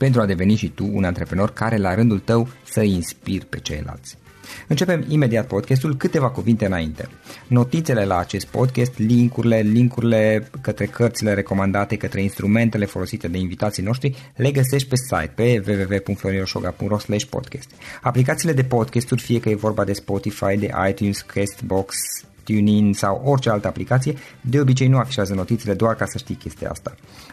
pentru a deveni și tu un antreprenor care la rândul tău să inspiri pe ceilalți. Începem imediat podcastul, câteva cuvinte înainte. Notițele la acest podcast, linkurile, linkurile către cărțile recomandate, către instrumentele folosite de invitații noștri, le găsești pe site pe www.florinosoga.ro podcast. Aplicațiile de podcasturi, fie că e vorba de Spotify, de iTunes, Castbox, TuneIn sau orice altă aplicație, de obicei nu afișează notițele doar ca să știi chestia asta.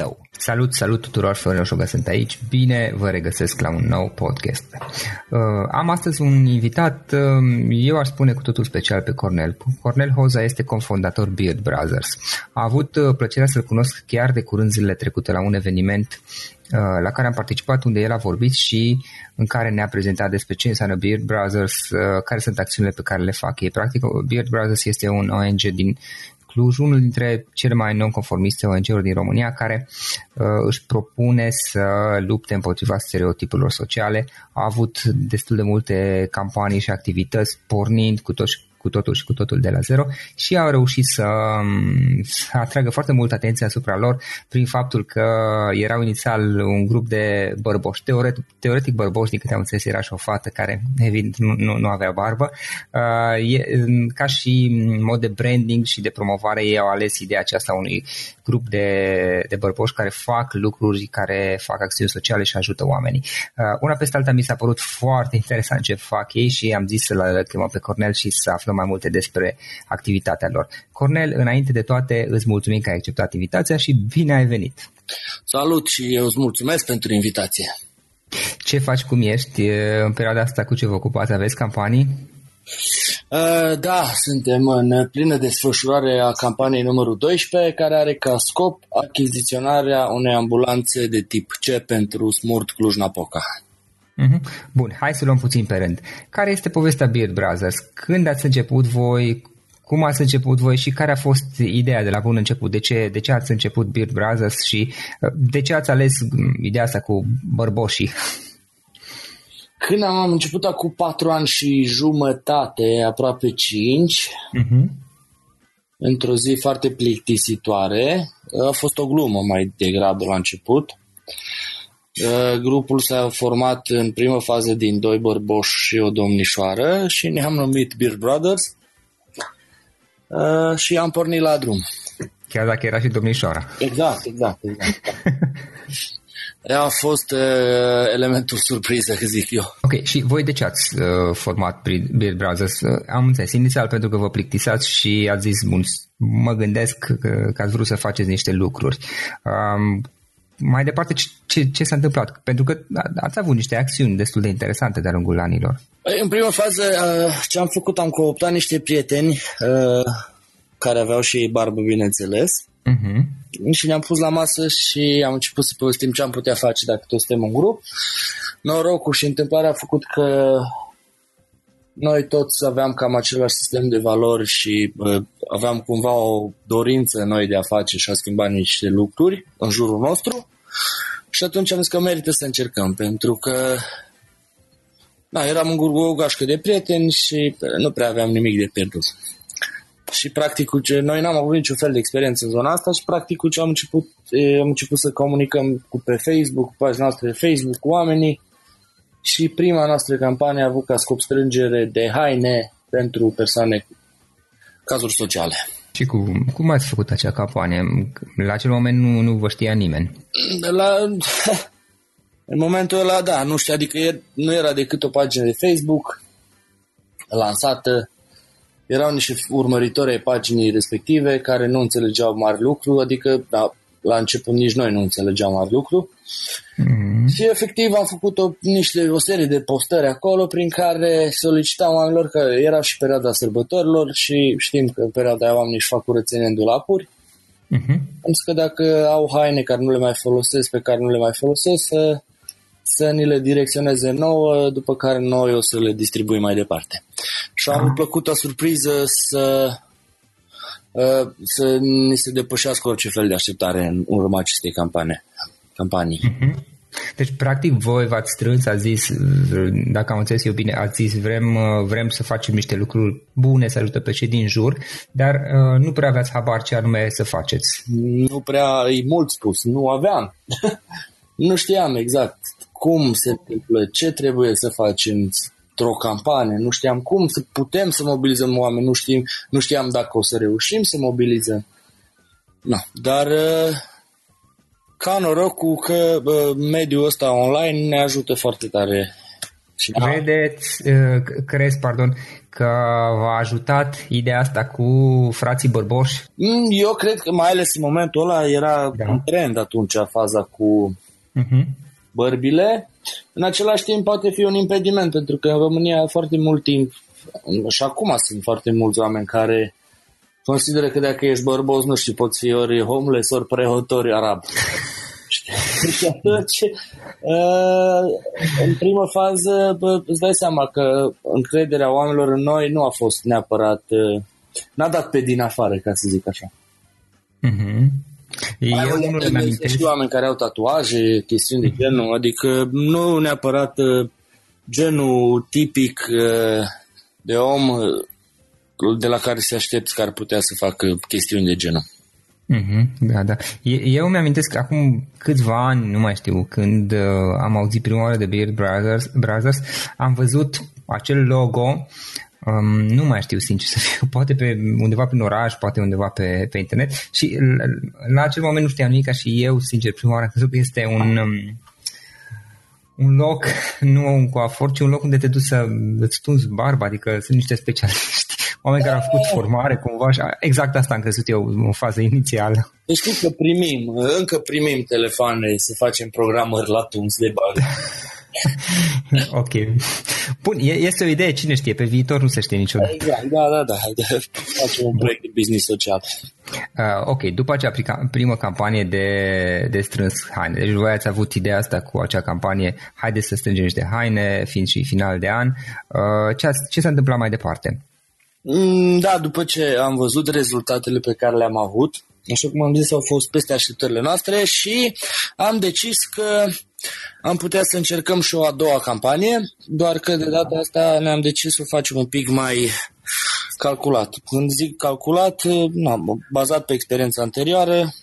tău. Salut, salut tuturor, Florin Oșogă sunt aici. Bine vă regăsesc la un nou podcast. Uh, am astăzi un invitat, uh, eu aș spune cu totul special pe Cornel. Cornel Hoza este cofondator Beard Brothers. A avut uh, plăcerea să-l cunosc chiar de curând zilele trecute la un eveniment uh, la care am participat, unde el a vorbit și în care ne-a prezentat despre ce înseamnă Beard Brothers, uh, care sunt acțiunile pe care le fac ei. Practic, Beard Brothers este un ONG din Cluj, unul dintre cele mai non-conformiste ONG-uri din România care uh, își propune să lupte împotriva stereotipurilor sociale. A avut destul de multe campanii și activități pornind cu toți cu totul și cu totul de la zero și au reușit să, să atragă foarte mult atenția asupra lor prin faptul că erau inițial un grup de bărboși, teoretic, teoretic bărboși, din câte am înțeles, era și o fată care evident nu, nu, nu avea barbă. Uh, e, ca și mod de branding și de promovare ei au ales ideea aceasta unui grup de, de bărboși care fac lucruri, care fac acțiuni sociale și ajută oamenii. Uh, una peste alta mi s-a părut foarte interesant ce fac ei și am zis să-l chemăm pe Cornel și să aflăm mai multe despre activitatea lor. Cornel, înainte de toate, îți mulțumim că ai acceptat invitația și bine ai venit! Salut și eu îți mulțumesc pentru invitație! Ce faci, cum ești în perioada asta, cu ce vă ocupați? Aveți campanii? Uh, da, suntem în plină desfășurare a campaniei numărul 12, care are ca scop achiziționarea unei ambulanțe de tip C pentru Smurt Cluj-Napoca. Mhm. Bun, hai să luăm puțin pe rând. Care este povestea Beard Brothers? Când ați început voi? Cum ați început voi și care a fost ideea de la bun început? De ce, de ce ați început Beard Brothers și uh, de ce ați ales ideea asta cu bărboșii? Când am început acum patru ani și jumătate, aproape cinci, uh-huh. într-o zi foarte plictisitoare, a fost o glumă mai degrabă la început. Uh, grupul s-a format în primă fază din doi bărboși și o domnișoară și ne-am numit Beer Brothers uh, și am pornit la drum. Chiar dacă era și domnișoara. Exact, exact, exact. a fost uh, elementul surpriză, zic eu. Ok, și voi de ce ați uh, format Beard Brothers? Uh, am înțeles, inițial pentru că vă plictisați și ați zis, bun, mă gândesc că, că ați vrut să faceți niște lucruri. Um, mai departe, ce, ce s-a întâmplat? Pentru că ați avut niște acțiuni destul de interesante de-a lungul anilor. Păi, în prima fază, uh, ce am făcut, am cooptat niște prieteni uh, care aveau și ei barbă, bineînțeles. Uh-huh. Și ne-am pus la masă și am început să povestim ce am putea face dacă toți suntem în grup. Norocul și întâmplarea a făcut că noi toți aveam cam același sistem de valori și uh, aveam cumva o dorință noi de a face și a schimba niște lucruri în jurul nostru. Și atunci am zis că merită să încercăm, pentru că da, eram în grup o gașcă de prieteni și nu prea aveam nimic de pierdut. Și practic, ce, noi n-am avut niciun fel de experiență în zona asta și practic ce am început, am început să comunicăm cu pe Facebook, cu pagina noastră de Facebook, cu oamenii și prima noastră campanie a avut ca scop strângere de haine pentru persoane cu cazuri sociale. Și cum, cum ați făcut acea campanie? La acel moment nu, nu vă știa nimeni. La, în momentul ăla, da, nu știu, adică nu era decât o pagină de Facebook lansată, erau niște urmăritori ai paginii respective care nu înțelegeau mari lucru, adică da, la început nici noi nu înțelegeam mari lucru. Mm-hmm. Și efectiv am făcut o, niște, o serie de postări acolo prin care solicitam oamenilor că era și perioada sărbătorilor și știm că în perioada aia oamenii își fac curățenie în dulapuri. Mm-hmm. Am zis că dacă au haine care nu le mai folosesc, pe care nu le mai folosesc, să, să ni le direcționeze nouă, după care noi o să le distribuim mai departe. Și am plăcut o surpriză să Uh, să ni se depășească orice fel de așteptare în urma acestei campane, campanii. Mm-hmm. Deci, practic, voi v-ați strâns, ați zis, dacă am înțeles eu bine, ați zis, vrem, uh, vrem să facem niște lucruri bune, să ajută pe cei din jur, dar uh, nu prea aveați habar ce anume să faceți. Nu prea, e mult spus, nu aveam. nu știam exact cum se întâmplă, ce trebuie să facem, într-o campanie, nu știam cum să putem să mobilizăm oameni, nu, știm, nu știam dacă o să reușim să mobilizăm. No, dar uh, ca norocul că mediul ăsta online ne ajută foarte tare. Și Vedeți, uh, crezi, pardon, că v-a ajutat ideea asta cu frații bărboși? Mm, eu cred că mai ales în momentul ăla era da. un trend atunci faza cu uh-huh. bărbile în același timp poate fi un impediment, pentru că în România foarte mult timp, și acum sunt foarte mulți oameni care consideră că dacă ești bărbos, nu știu, poți fi ori homeless, ori preot, ori arab. și atunci, uh, în primă fază, îți dai seama că încrederea oamenilor în noi nu a fost neapărat, uh, n-a dat pe din afară, ca să zic așa. Mm-hmm. Eu nu le amintesc. Și oameni care au tatuaje, chestiuni de genul, adică nu neapărat uh, genul tipic uh, de om uh, de la care se aștepți că ar putea să facă chestiuni de genul. Mm-hmm, da, da. Eu mi-amintesc acum câțiva ani, nu mai știu, când uh, am auzit prima oară de Beard Brothers, Brothers, am văzut acel logo Um, nu mai știu sincer să fiu, poate pe undeva prin oraș, poate undeva pe, pe internet și la, la acel moment nu știam nimic ca și eu, sincer, prima oară am crezut că este un, um, un loc, nu un coafor, ci un loc unde te duci să îți tunzi barba, adică sunt niște specialiști, oameni care au făcut formare cumva și exact asta am crezut eu în fază inițială. Deci știi că primim, încă primim telefoane să facem programări la tuns de bani. ok. Bun, este o idee, cine știe, pe viitor nu se știe niciodată. Exact, da, da, da. Facem un proiect de business social. Uh, ok, după acea primă campanie de, de strâns haine, deci voi ați avut ideea asta cu acea campanie, haide să strângem niște haine, fiind și final de an. Uh, ce, ce s-a întâmplat mai departe? Mm, da, după ce am văzut rezultatele pe care le-am avut, așa cum am zis, au fost peste așteptările noastre și am decis că am putea să încercăm și o a doua campanie, doar că de data asta ne-am decis să o facem un pic mai calculat. Când zic calculat, na, bazat pe experiența anterioară,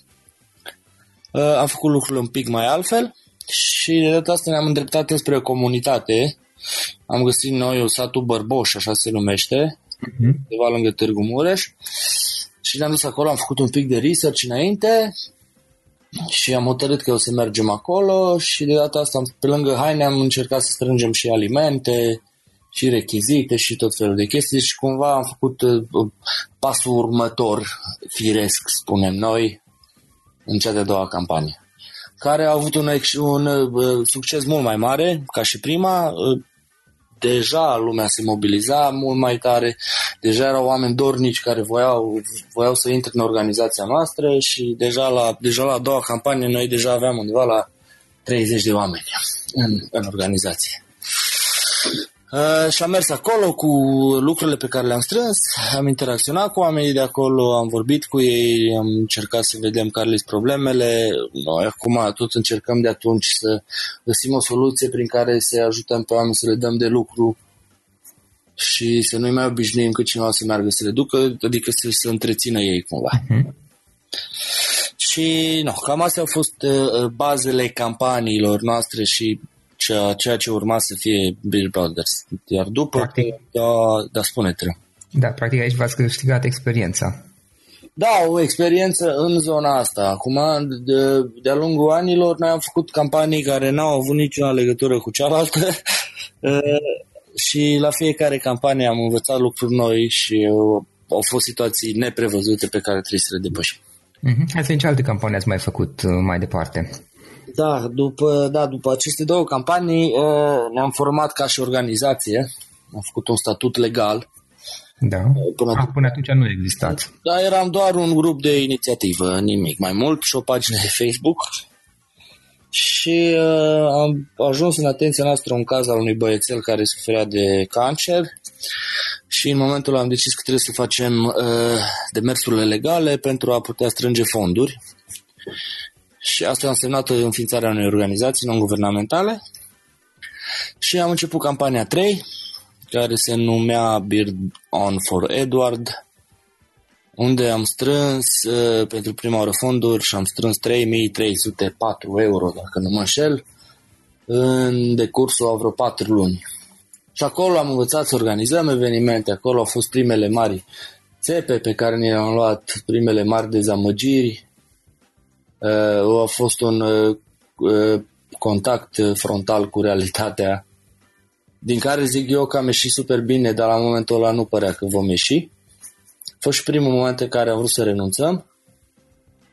ă, am făcut lucrurile un pic mai altfel și de data asta ne-am îndreptat spre o comunitate. Am găsit noi o satul Bărboș, așa se numește, uh-huh. undeva lângă Târgu Mureș. Și ne-am dus acolo, am făcut un pic de research înainte și am hotărât că o să mergem acolo și de data asta, pe lângă haine, am încercat să strângem și alimente, și rechizite și tot felul de chestii și cumva am făcut uh, pasul următor, firesc, spunem noi, în cea de-a doua campanie, care a avut un, un uh, succes mult mai mare ca și prima. Uh, deja lumea se mobiliza mult mai tare, deja erau oameni dornici care voiau, voiau să intre în organizația noastră și deja la, deja la a doua campanie noi deja aveam undeva la 30 de oameni în, în organizație. Uh, și am mers acolo cu lucrurile pe care le-am strâns, am interacționat cu oamenii de acolo, am vorbit cu ei, am încercat să vedem care sunt problemele. Noi acum tot încercăm de atunci să găsim o soluție prin care să ajutăm pe oameni să le dăm de lucru și să nu-i mai obișnuim că cineva să meargă să le ducă, adică să se întrețină ei cumva. Uh-huh. Și no, cam astea au fost uh, bazele campaniilor noastre și ceea, ceea ce urma să fie Bill Brothers. Iar după, practic, da, da, spune-te. Da, practic aici v-ați câștigat experiența. Da, o experiență în zona asta. Acum, de, de-a lungul anilor, noi am făcut campanii care n-au avut nicio legătură cu cealaltă și la fiecare campanie am învățat lucruri noi și au fost situații neprevăzute pe care trebuie să le depășim. Mm-hmm. Hai să ce alte campanii ați mai făcut uh, mai departe? Da, după, da, după aceste două campanii uh, ne-am format ca și organizație, am făcut un statut legal. Da, uh, până, ah, până atunci nu existați. Da, eram doar un grup de inițiativă, nimic mai mult, și o pagină de Facebook. Și uh, am ajuns în atenția noastră un caz al unui băiețel care suferea de cancer și în momentul am decis că trebuie să facem uh, demersurile legale pentru a putea strânge fonduri și asta a însemnat înființarea unei organizații non-guvernamentale. Și am început campania 3, care se numea Beard On for Edward, unde am strâns uh, pentru prima oară fonduri și am strâns 3304 euro, dacă nu mă înșel, în decursul a vreo 4 luni. Și acolo am învățat să organizăm evenimente, acolo au fost primele mari țepe pe care ne le-am luat, primele mari dezamăgiri, Uh, a fost un uh, uh, contact frontal cu realitatea din care zic eu că am ieșit super bine, dar la momentul ăla nu părea că vom ieși. A fost și primul moment în care am vrut să renunțăm,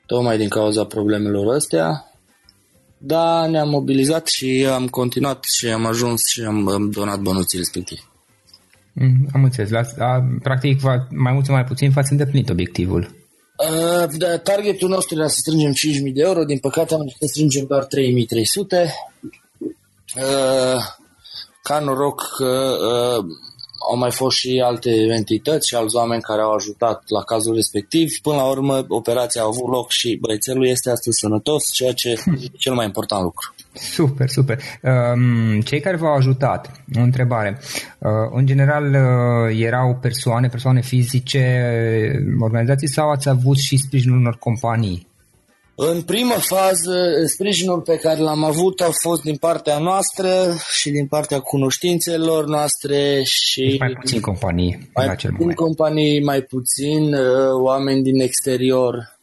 tocmai din cauza problemelor astea, dar ne-am mobilizat și am continuat și am ajuns și am, am donat bănuții respectiv. Mm, am înțeles. La, la, practic, mai mult sau mai puțin v-ați îndeplinit obiectivul. Uh, da, targetul nostru era să strângem 5.000 de euro, din păcate am încercat să strângem doar 3.300. Uh, ca noroc că uh, au mai fost și alte entități și alți oameni care au ajutat la cazul respectiv. Până la urmă, operația a avut loc și băiețelul este astăzi sănătos, ceea ce e cel mai important lucru. Super, super. Um, cei care v-au ajutat, o întrebare. Uh, în general uh, erau persoane, persoane fizice, organizații sau ați avut și sprijinul unor companii? În primă fază, sprijinul pe care l-am avut a fost din partea noastră și din partea cunoștințelor noastre și... Deci mai puțin companii mai la cel puțin moment. companii, mai puțin uh, oameni din exterior.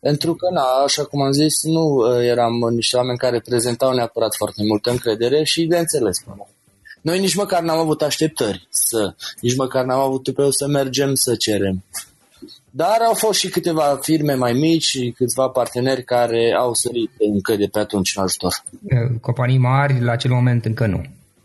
Pentru că, na, așa cum am zis, nu uh, eram niște oameni care prezentau neapărat foarte multă încredere și de înțeles. Noi nici măcar n-am avut așteptări să, nici măcar n-am avut tupeu să mergem să cerem. Dar au fost și câteva firme mai mici și câțiva parteneri care au sărit încă de pe atunci în ajutor. Companii mari la acel moment încă nu.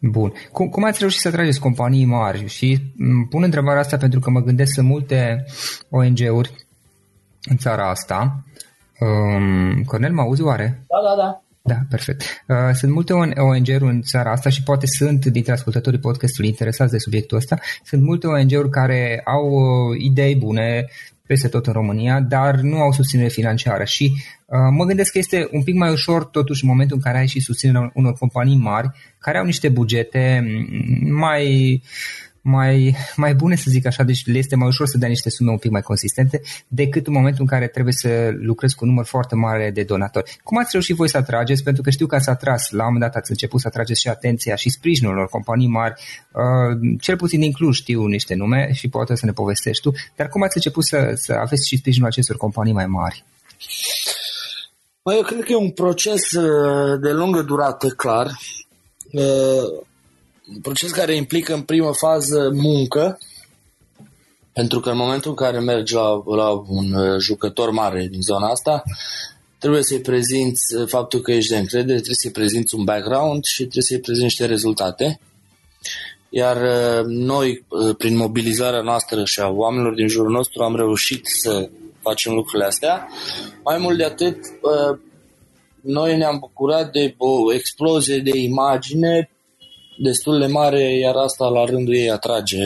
Bun. Cum, cum ați reușit să atrageți companii mari? Și pun întrebarea asta pentru că mă gândesc să multe ONG-uri în țara asta. Um, Cornel, mă auzi oare? Da, da, da. Da, perfect. Uh, sunt multe ONG-uri în țara asta și poate sunt dintre ascultătorii podcastului interesați de subiectul ăsta. Sunt multe ONG-uri care au uh, idei bune peste tot în România, dar nu au susținere financiară și uh, mă gândesc că este un pic mai ușor totuși în momentul în care ai și susținerea unor companii mari care au niște bugete mai mai, mai bune, să zic așa, deci le este mai ușor să dea niște sume un pic mai consistente decât în momentul în care trebuie să lucrezi cu un număr foarte mare de donatori. Cum ați reușit voi să atrageți? Pentru că știu că ați atras, la un moment dat ați început să atrageți și atenția și sprijinul unor companii mari, uh, cel puțin din Cluj știu niște nume și poate să ne povestești tu, dar cum ați început să, să aveți și sprijinul acestor companii mai mari? Bă, eu cred că e un proces uh, de lungă durată, clar. Uh, un proces care implică în primă fază muncă, pentru că în momentul în care mergi la, la un uh, jucător mare din zona asta, trebuie să-i prezinți uh, faptul că ești de încredere, trebuie să-i prezinți un background și trebuie să-i prezinți niște rezultate. Iar uh, noi, prin mobilizarea noastră și a oamenilor din jurul nostru, am reușit să facem lucrurile astea. Mai mult de atât, noi ne-am bucurat de o explozie de imagine destul de mare, iar asta la rândul ei atrage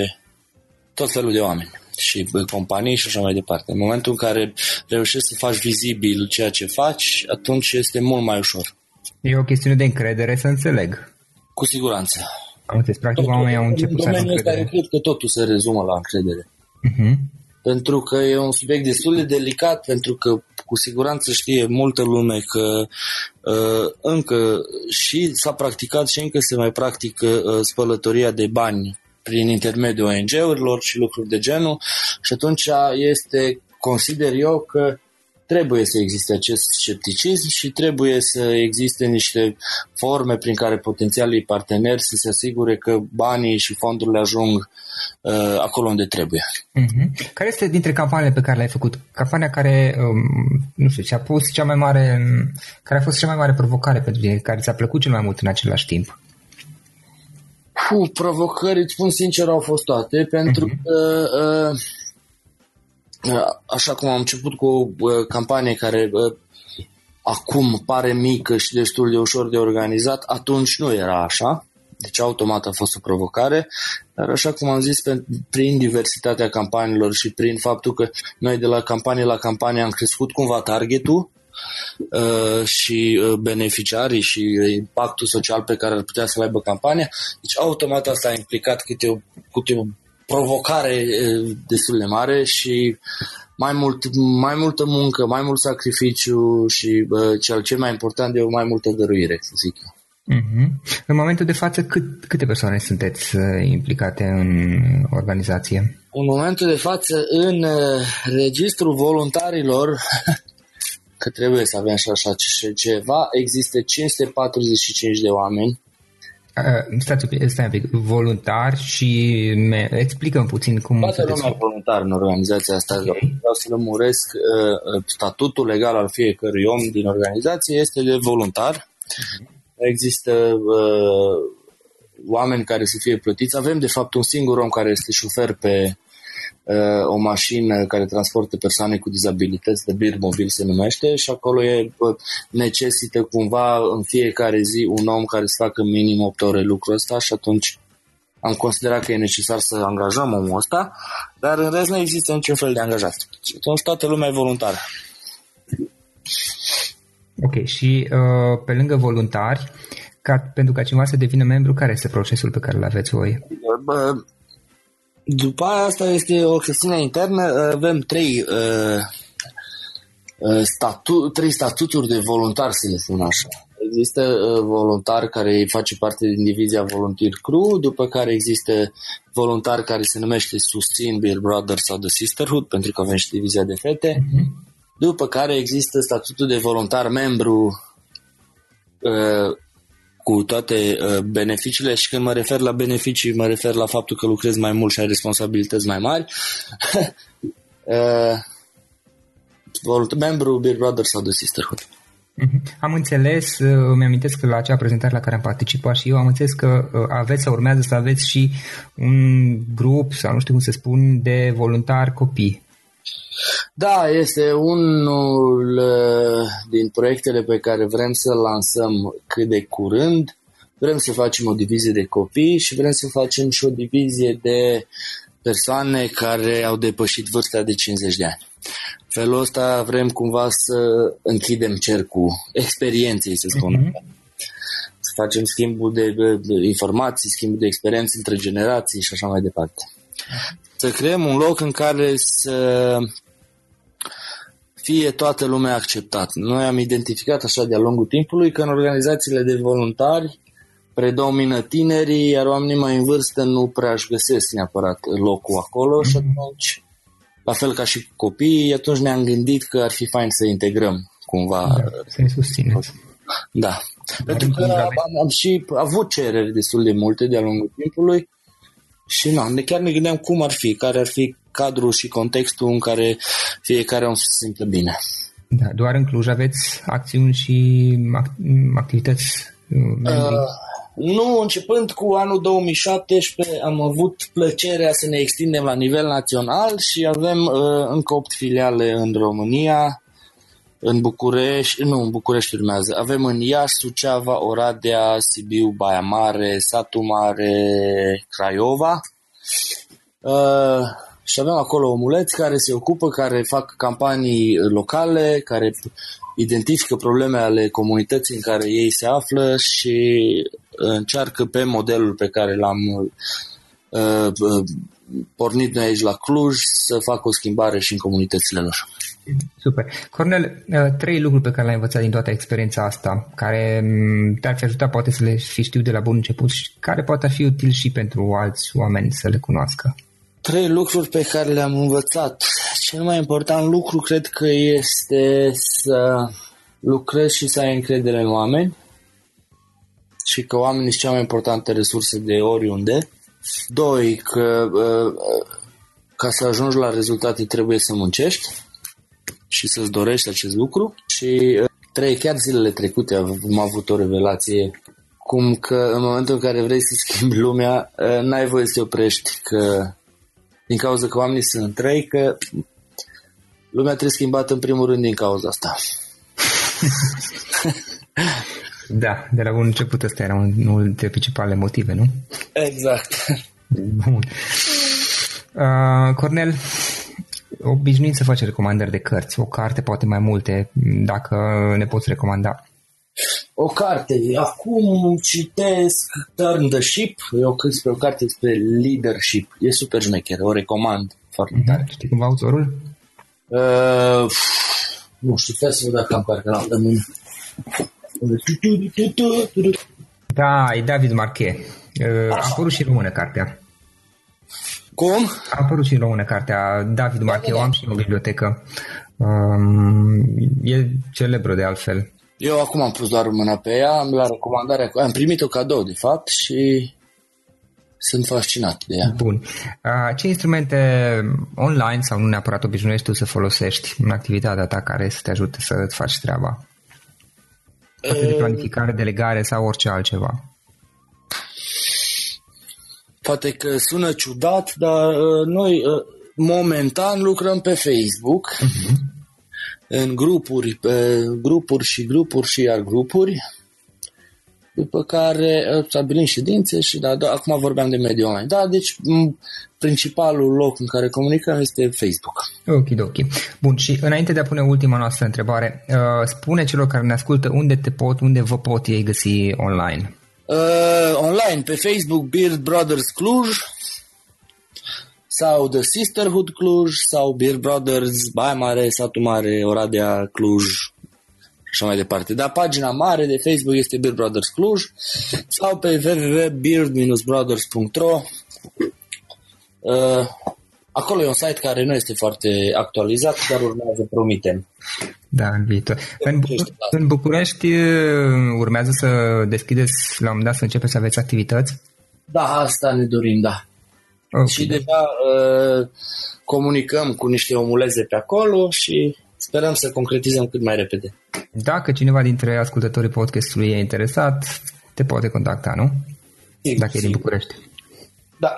tot felul de oameni și companii și așa mai departe. În momentul în care reușești să faci vizibil ceea ce faci, atunci este mult mai ușor. E o chestiune de încredere, să înțeleg. Cu siguranță. Am înțeles, practic oamenii au început să aibă încredere. În cred că totul se rezumă la încredere. Uh-huh. Pentru că e un subiect destul de delicat, pentru că cu siguranță știe multă lume că uh, încă și s-a practicat și încă se mai practică uh, spălătoria de bani prin intermediul ONG-urilor și lucruri de genul. Și atunci este, consider eu că trebuie să existe acest scepticism și trebuie să existe niște forme prin care potențialii parteneri să se asigure că banii și fondurile ajung uh, acolo unde trebuie. Uh-huh. Care este dintre campaniile pe care le-ai făcut? Campania care, um, nu știu, ți-a pus cea mai mare, care a fost cea mai mare provocare pentru tine, care ți-a plăcut cel mai mult în același timp? Puh, provocări, îți spun sincer, au fost toate, pentru uh-huh. că uh, așa cum am început cu o campanie care acum pare mică și destul de ușor de organizat, atunci nu era așa. Deci automat a fost o provocare, dar așa cum am zis, prin diversitatea campaniilor și prin faptul că noi de la campanie la campanie am crescut cumva targetul uh, și uh, beneficiarii și impactul social pe care ar putea să-l aibă campania, deci automat asta a implicat câte o, câte o provocare destul de mare și mai, mult, mai multă muncă, mai mult sacrificiu și bă, cel, cel mai important e o mai multă dăruire, să zic eu. Uh-huh. În momentul de față, cât, câte persoane sunteți implicate în organizație? În momentul de față, în registrul voluntarilor, că trebuie să avem și așa ceva, există 545 de oameni Uh, stați, stai un pic, voluntar și me, explică puțin cum Toată lumea e voluntar în organizația asta. Okay. Vreau să lămuresc uh, statutul legal al fiecărui om din organizație este de voluntar. Uh-huh. Există uh, oameni care să fie plătiți. Avem, de fapt, un singur om care este șofer pe uh, o mașină care transportă persoane cu dizabilități, de bir mobil se numește, și acolo e, uh, necesită cumva în fiecare zi un om care să facă minim 8 ore lucrul ăsta și atunci am considerat că e necesar să angajăm omul ăsta, dar în rest nu există niciun fel de angajat. Și atunci toată lumea e voluntară. Ok, și uh, pe lângă voluntari, ca, pentru ca cineva să devină membru, care este procesul pe care îl aveți voi? Bă, după asta este o chestiune internă. Avem trei, uh, uh, statu- trei statuturi de voluntar, să le spun așa. Există uh, voluntar care face parte din divizia Volunteer Crew, după care există voluntar care se numește Susțin Beer Brothers sau The Sisterhood, pentru că avem și divizia de fete. Uh-huh. După care există statutul de voluntar membru uh, cu toate uh, beneficiile și când mă refer la beneficii, mă refer la faptul că lucrezi mai mult și ai responsabilități mai mari. uh, membru Beer Brothers sau The Sisterhood. Uh-huh. Am înțeles, uh, îmi amintesc că la acea prezentare la care am participat și eu, am înțeles că uh, aveți sau urmează să aveți și un grup, sau nu știu cum să spun, de voluntari copii. Da, este unul uh, din proiectele pe care vrem să lansăm cât de curând. Vrem să facem o divizie de copii și vrem să facem și o divizie de persoane care au depășit vârsta de 50 de ani. Felul ăsta vrem cumva să închidem cercul experienței, să spun. Mm-hmm. Să facem schimbul de, de informații, schimbul de experiențe între generații și așa mai departe. Să creăm un loc în care să fie toată lumea acceptat. Noi am identificat așa de-a lungul timpului că în organizațiile de voluntari predomină tinerii, iar oamenii mai în vârstă nu prea își găsesc neapărat locul acolo mm-hmm. și mhm. atunci, la fel ca și copiii, atunci ne-am gândit că ar fi fain să integrăm cumva. Da, să-i susțineți. Da. Pentru că am, am și avut cereri destul de multe de-a lungul timpului și nu, ne chiar ne gândeam cum ar fi, care ar fi cadrul și contextul în care fiecare om se simte bine. Da, doar în Cluj aveți acțiuni și activități? Uh, nu, începând cu anul 2017 am avut plăcerea să ne extindem la nivel național și avem uh, încă 8 filiale în România, în București, nu, în București urmează. Avem în Iași, Suceava, Oradea, Sibiu, Baia Mare, Satu Mare, Craiova. Uh, și avem acolo omuleți care se ocupă, care fac campanii locale, care identifică probleme ale comunității în care ei se află și încearcă pe modelul pe care l-am uh, uh, pornit noi aici la Cluj să facă o schimbare și în comunitățile lor. Super. Cornel, uh, trei lucruri pe care le-ai învățat din toată experiența asta, care mm, te-ar fi ajutat poate să le fi știu de la bun început și care poate fi util și pentru alți oameni să le cunoască. Trei lucruri pe care le-am învățat. Cel mai important lucru cred că este să lucrezi și să ai încredere în oameni și că oamenii sunt cea mai importantă resursă de oriunde. Doi, că uh, ca să ajungi la rezultate trebuie să muncești și să-ți dorești acest lucru. Și uh, trei, chiar zilele trecute am avut o revelație cum că în momentul în care vrei să schimbi lumea, uh, n-ai voie să te oprești, că din cauza că oamenii sunt trei, că lumea trebuie schimbată în primul rând din cauza asta. Da, de la bun început ăsta era unul dintre principalele motive, nu? Exact. Bun. Uh, Cornel, obișnuit să faci recomandări de cărți, o carte, poate mai multe, dacă ne poți recomanda. O carte. Acum citesc Turn the Ship, e o, despre o carte despre leadership. E super șmecher, o recomand foarte mhm. tare. Știi cumva autorul? Uh, nu știu, să văd dacă am parcă la mână. Da, e David Marche. A apărut și în română cartea. Cum? A apărut și în română cartea David Marche, o am și în bibliotecă. Um, e celebră de altfel. Eu acum am pus doar mâna pe ea, am la recomandarea, am primit-o cadou de fapt și sunt fascinat de ea. Bun. Ce instrumente online sau nu neapărat obișnuiești tu să folosești în activitatea ta care să te ajute să îți faci treaba? Poate de planificare, delegare sau orice altceva. Poate că sună ciudat, dar uh, noi uh, momentan lucrăm pe Facebook, uh-huh. în grupuri, pe grupuri și grupuri și iar grupuri, după care uh, stabilim ședințe și da, da, acum vorbeam de mediul online. Da, deci principalul loc în care comunicăm este Facebook. Ok, ok. Bun, și înainte de a pune ultima noastră întrebare, uh, spune celor care ne ascultă unde te pot, unde vă pot ei găsi online. Uh, online, pe Facebook Beard Brothers Cluj sau The Sisterhood Cluj sau Beard Brothers Baia Mare, Satu Mare, Oradea, Cluj și așa mai departe. Dar pagina mare de Facebook este Beard Brothers Cluj sau pe www.beard-brothers.ro Uh, acolo e un site care nu este foarte actualizat, dar urmează, promitem. Da, în viitor. În, în București uh, urmează să deschideți, la un moment dat, să începeți să aveți activități? Da, asta ne dorim, da. Okay. Și deja uh, comunicăm cu niște omuleze pe acolo și sperăm să concretizăm cât mai repede. Dacă cineva dintre ascultătorii podcastului e interesat, te poate contacta, nu? Sigur, Dacă e din București. Da.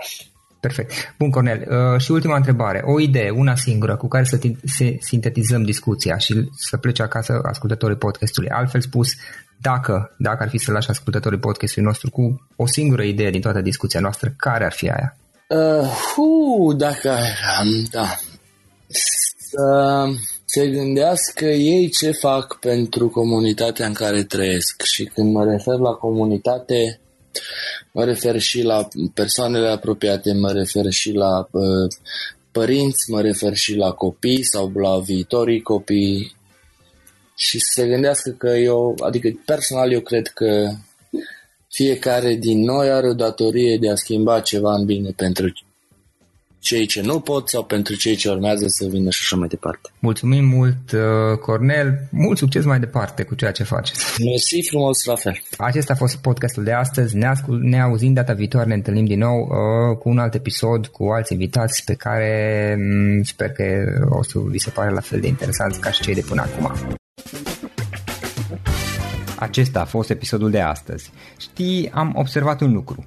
Perfect. Bun, Cornel. Uh, și ultima întrebare. O idee, una singură, cu care să se sintetizăm discuția și să plece acasă ascultătorii podcastului. Altfel spus, dacă, dacă ar fi să lași ascultătorii podcastului nostru cu o singură idee din toată discuția noastră, care ar fi aia? Uh, uh, dacă am, da. Să se gândească ei ce fac pentru comunitatea în care trăiesc și când mă refer la comunitate, mă refer și la persoanele apropiate, mă refer și la uh, părinți, mă refer și la copii sau la viitorii copii. Și să se gândească că eu, adică personal eu cred că fiecare din noi are o datorie de a schimba ceva în bine pentru cei ce nu pot sau pentru cei ce urmează să vină și așa mai departe. Mulțumim mult, uh, Cornel. Mult succes mai departe cu ceea ce faceți. Mersi frumos, la fel. Acesta a fost podcastul de astăzi. Ne, ascult, ne auzim data viitoare, ne întâlnim din nou uh, cu un alt episod, cu alți invitați pe care um, sper că o să vi se pare la fel de interesanți ca și cei de până acum. Acesta a fost episodul de astăzi. Știi, am observat un lucru.